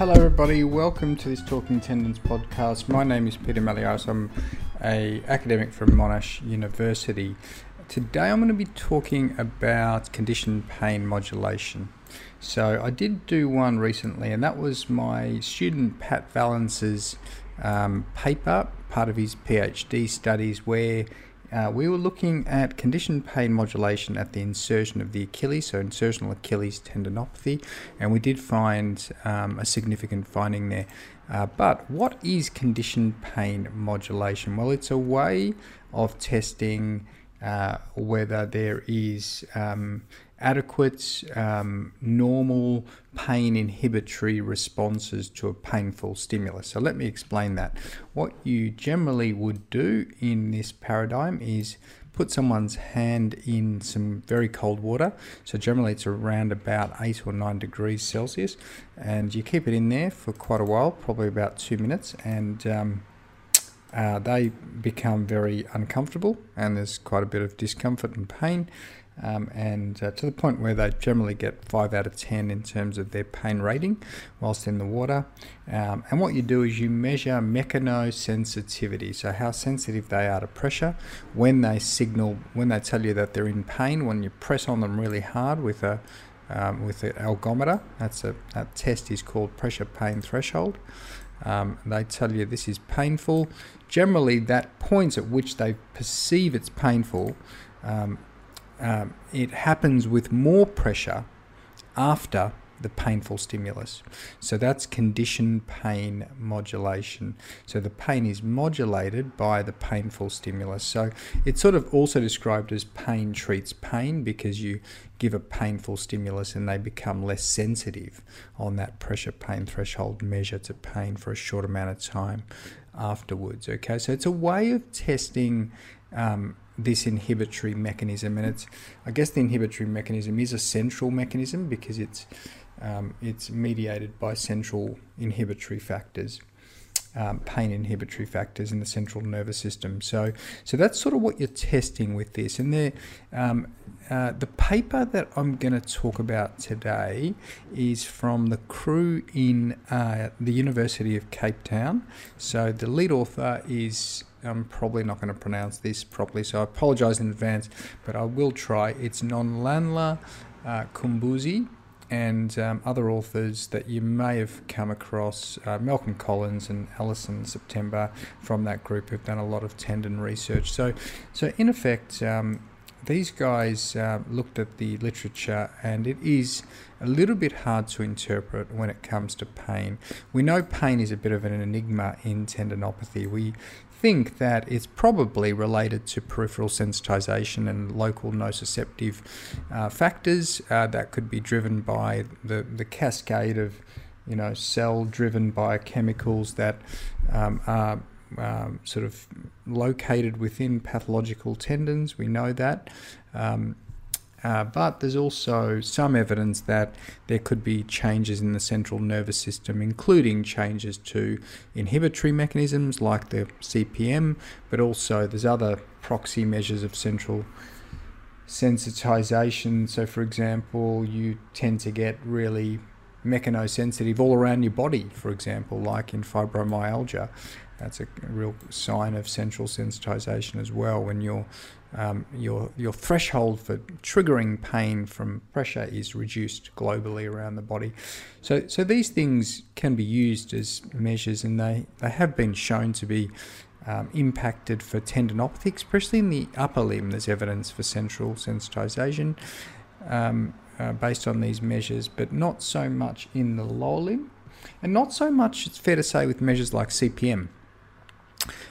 Hello, everybody. Welcome to this Talking Tendons podcast. My name is Peter Malliaras. I'm a academic from Monash University. Today, I'm going to be talking about conditioned pain modulation. So, I did do one recently, and that was my student Pat Vallance's um, paper, part of his PhD studies, where uh, we were looking at conditioned pain modulation at the insertion of the Achilles, so insertional Achilles tendinopathy, and we did find um, a significant finding there. Uh, but what is conditioned pain modulation? Well, it's a way of testing uh, whether there is um, adequate, um, normal pain inhibitory responses to a painful stimulus. So, let me explain that. What you generally would do in this paradigm is put someone's hand in some very cold water. So, generally, it's around about 8 or 9 degrees Celsius, and you keep it in there for quite a while, probably about two minutes, and um, uh, they become very uncomfortable and there's quite a bit of discomfort and pain. Um, and uh, to the point where they generally get 5 out of 10 in terms of their pain rating whilst in the water. Um, and what you do is you measure mechanosensitivity, so how sensitive they are to pressure when they signal, when they tell you that they're in pain, when you press on them really hard with a um, with an algometer. That's a that test is called pressure pain threshold. Um, they tell you this is painful. Generally, that point at which they perceive it's painful, um, um, it happens with more pressure after the painful stimulus. So that's conditioned pain modulation. So the pain is modulated by the painful stimulus. So it's sort of also described as pain treats pain because you give a painful stimulus and they become less sensitive on that pressure pain threshold measure to pain for a short amount of time afterwards. Okay, so it's a way of testing. Um, this inhibitory mechanism and it's i guess the inhibitory mechanism is a central mechanism because it's um, it's mediated by central inhibitory factors, um, pain inhibitory factors in the central nervous system. So, so that's sort of what you're testing with this. And the um, uh, the paper that I'm going to talk about today is from the crew in uh, the University of Cape Town. So the lead author is I'm probably not going to pronounce this properly, so I apologize in advance, but I will try. It's Nonhlanhla uh, Mkumbuzi and um, other authors that you may have come across. Uh, Malcolm Collins and Alison September from that group have done a lot of tendon research. So, so in effect, um, these guys uh, looked at the literature and it is a little bit hard to interpret when it comes to pain. We know pain is a bit of an enigma in tendinopathy. We think that it's probably related to peripheral sensitization and local nociceptive uh, factors uh, that could be driven by the, the cascade of you know cell driven biochemicals that um, are um, sort of located within pathological tendons. We know that. Um, uh, but there's also some evidence that there could be changes in the central nervous system, including changes to inhibitory mechanisms like the CPM, but also there's other proxy measures of central sensitization. So, for example, you tend to get really mechanosensitive all around your body, for example, like in fibromyalgia. That's a real sign of central sensitization as well. When your um, your your threshold for triggering pain from pressure is reduced globally around the body. So so these things can be used as measures, and they they have been shown to be um, impacted for tendinopathy, especially in the upper limb. There's evidence for central sensitization um, uh, based on these measures, but not so much in the lower limb, and not so much. It's fair to say with measures like CPM.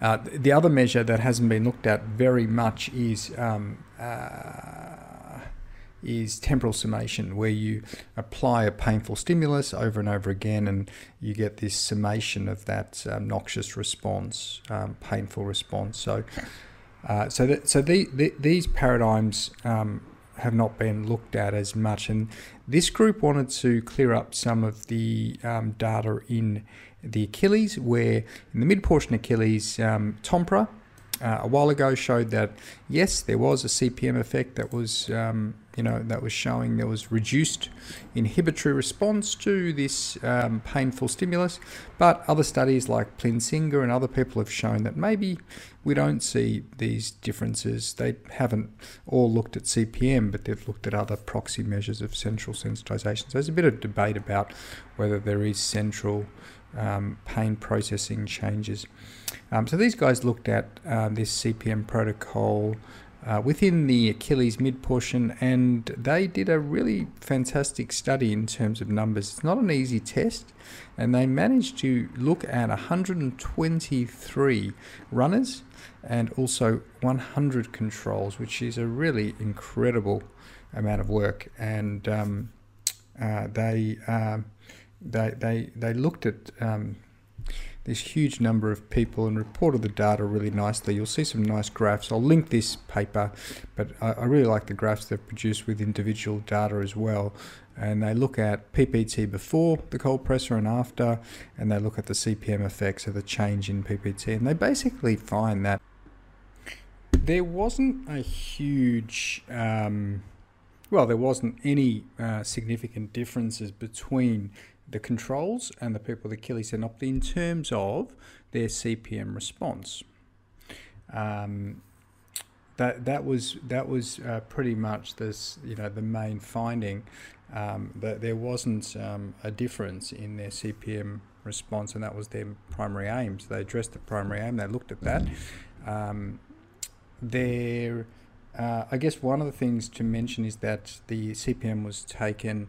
Uh, the other measure that hasn't been looked at very much is um, uh, is temporal summation, where you apply a painful stimulus over and over again, and you get this summation of that um, noxious response, um, painful response. So, uh, so that, so the, the, these paradigms um, have not been looked at as much, and this group wanted to clear up some of the um, data in the Achilles, where in the mid portion Achilles, um, Tompra uh, a while ago showed that yes, there was a CPM effect that was um, you know that was showing there was reduced inhibitory response to this um, painful stimulus, but other studies like Plinsinger and other people have shown that maybe we don't see these differences. They haven't all looked at CPM, but they've looked at other proxy measures of central sensitization. So there's a bit of debate about whether there is central um, pain processing changes. Um, so these guys looked at uh, this CPM protocol uh, within the Achilles mid portion, and they did a really fantastic study in terms of numbers. It's not an easy test, and they managed to look at 123 runners and also 100 controls, which is a really incredible amount of work. And um, uh, they, uh, they they they looked at um, this huge number of people and reported the data really nicely. You'll see some nice graphs. I'll link this paper, but I, I really like the graphs they've produced with individual data as well. And they look at PPT before the cold pressor and after, and they look at the CPM effects of the change in PPT. And they basically find that there wasn't a huge, um, well, there wasn't any uh, significant differences between the controls and the people with Achilles tendinopathy in terms of their CPM response. Um, that that was that was uh, pretty much this you know the main finding um, that there wasn't um, a difference in their CPM response, and that was their primary aim. So they addressed the primary aim. They looked at that. Um, there, uh, I guess one of the things to mention is that the CPM was taken,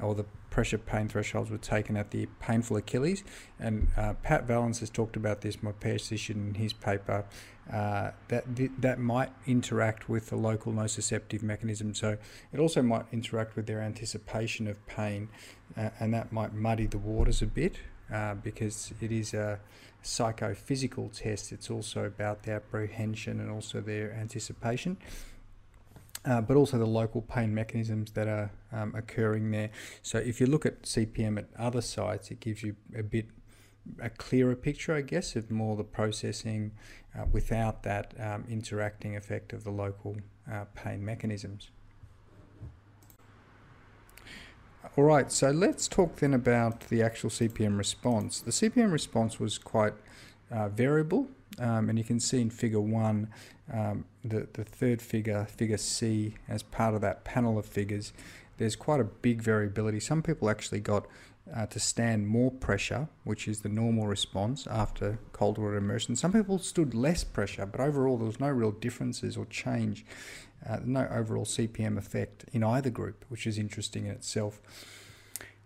or the pressure pain thresholds were taken at the painful Achilles. And uh, Pat Vallance has talked about this, my pediatrician, in his paper, uh, that th- that might interact with the local nociceptive mechanism. So it also might interact with their anticipation of pain, uh, and that might muddy the waters a bit uh, because it is a psychophysical test. It's also about the apprehension and also their anticipation uh, but also the local pain mechanisms that are um, occurring there. So if you look at CPM at other sites, it gives you a bit a clearer picture, I guess, of more the processing uh, without that um, interacting effect of the local uh, pain mechanisms. All right, so let's talk then about the actual CPM response. The CPM response was quite uh, variable, um, and you can see in figure one um, the, the third figure, figure C, as part of that panel of figures, there's quite a big variability. Some people actually got uh, to stand more pressure, which is the normal response after cold water immersion. Some people stood less pressure, but overall there was no real differences or change, uh, no overall CPM effect in either group, which is interesting in itself.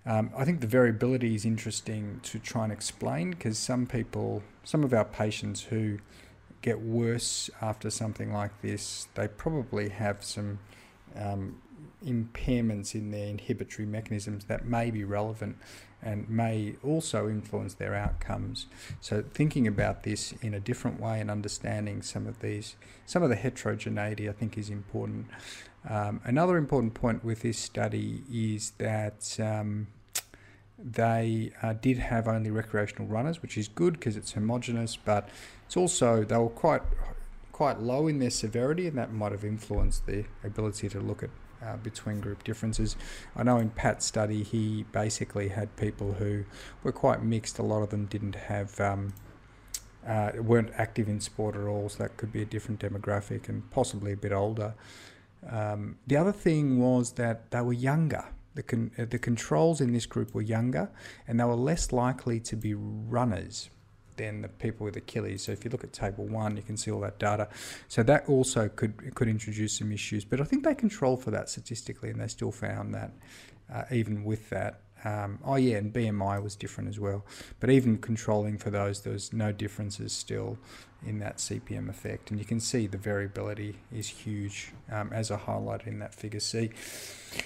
Um, I think the variability is interesting to try and explain because some people, some of our patients who get worse after something like this, they probably have some um, impairments in their inhibitory mechanisms that may be relevant and may also influence their outcomes. So thinking about this in a different way and understanding some of these, some of the heterogeneity, I think is important. Um, another important point with this study is that um, they uh, did have only recreational runners, which is good because it's homogenous, but it's also they were quite quite low in their severity, and that might have influenced the ability to look at uh, between group differences. I know in Pat's study, he basically had people who were quite mixed. A lot of them didn't have. Um, uh, weren't active in sport at all, so that could be a different demographic and possibly a bit older. Um, the other thing was that they were younger. The, con- uh, the controls in this group were younger and they were less likely to be runners than the people with Achilles. So if you look at table one, you can see all that data. So that also could could introduce some issues. But I think they control for that statistically, and they still found that uh, even with that. Um, oh yeah, and BMI was different as well. But even controlling for those, there was no differences still in that CPM effect. And you can see the variability is huge, um, as I highlighted in that figure C.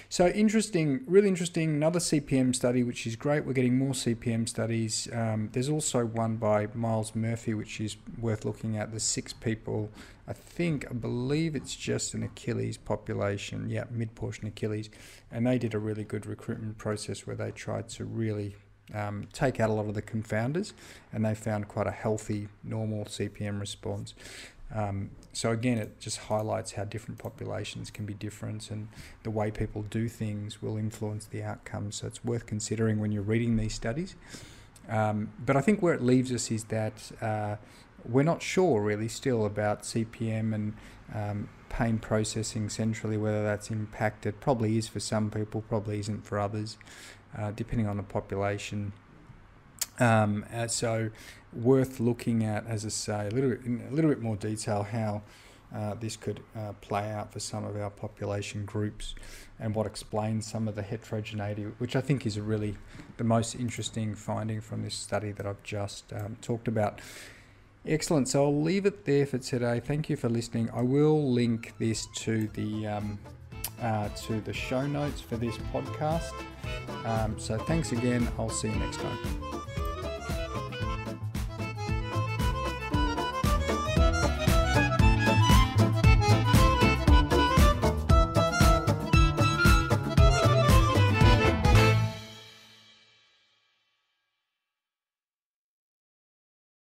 So interesting, really interesting. Another CPM study, which is great. We're getting more CPM studies. Um, there's also one by Myles Murphy, which is worth looking at. The six people, I think, I believe it's just an Achilles population. Yeah, mid portion Achilles, and they did a really good recruitment process where they tried to really um, take out a lot of the confounders, and they found quite a healthy, normal CPM response. Um, so again, it just highlights how different populations can be different, and the way people do things will influence the outcomes. So it's worth considering when you're reading these studies. Um, but I think where it leaves us is that uh, we're not sure really still about CPM and um, pain processing centrally, whether that's impacted. Probably is for some people, probably isn't for others, uh, depending on the population. Um, uh, so, worth looking at, as I say, a little bit in a little bit more detail how uh, this could uh, play out for some of our population groups, and what explains some of the heterogeneity, which I think is really the most interesting finding from this study that I've just um, talked about. Excellent. So I'll leave it there for today. Thank you for listening. I will link this to the um, uh, to the show notes for this podcast. Um, so thanks again. I'll see you next time.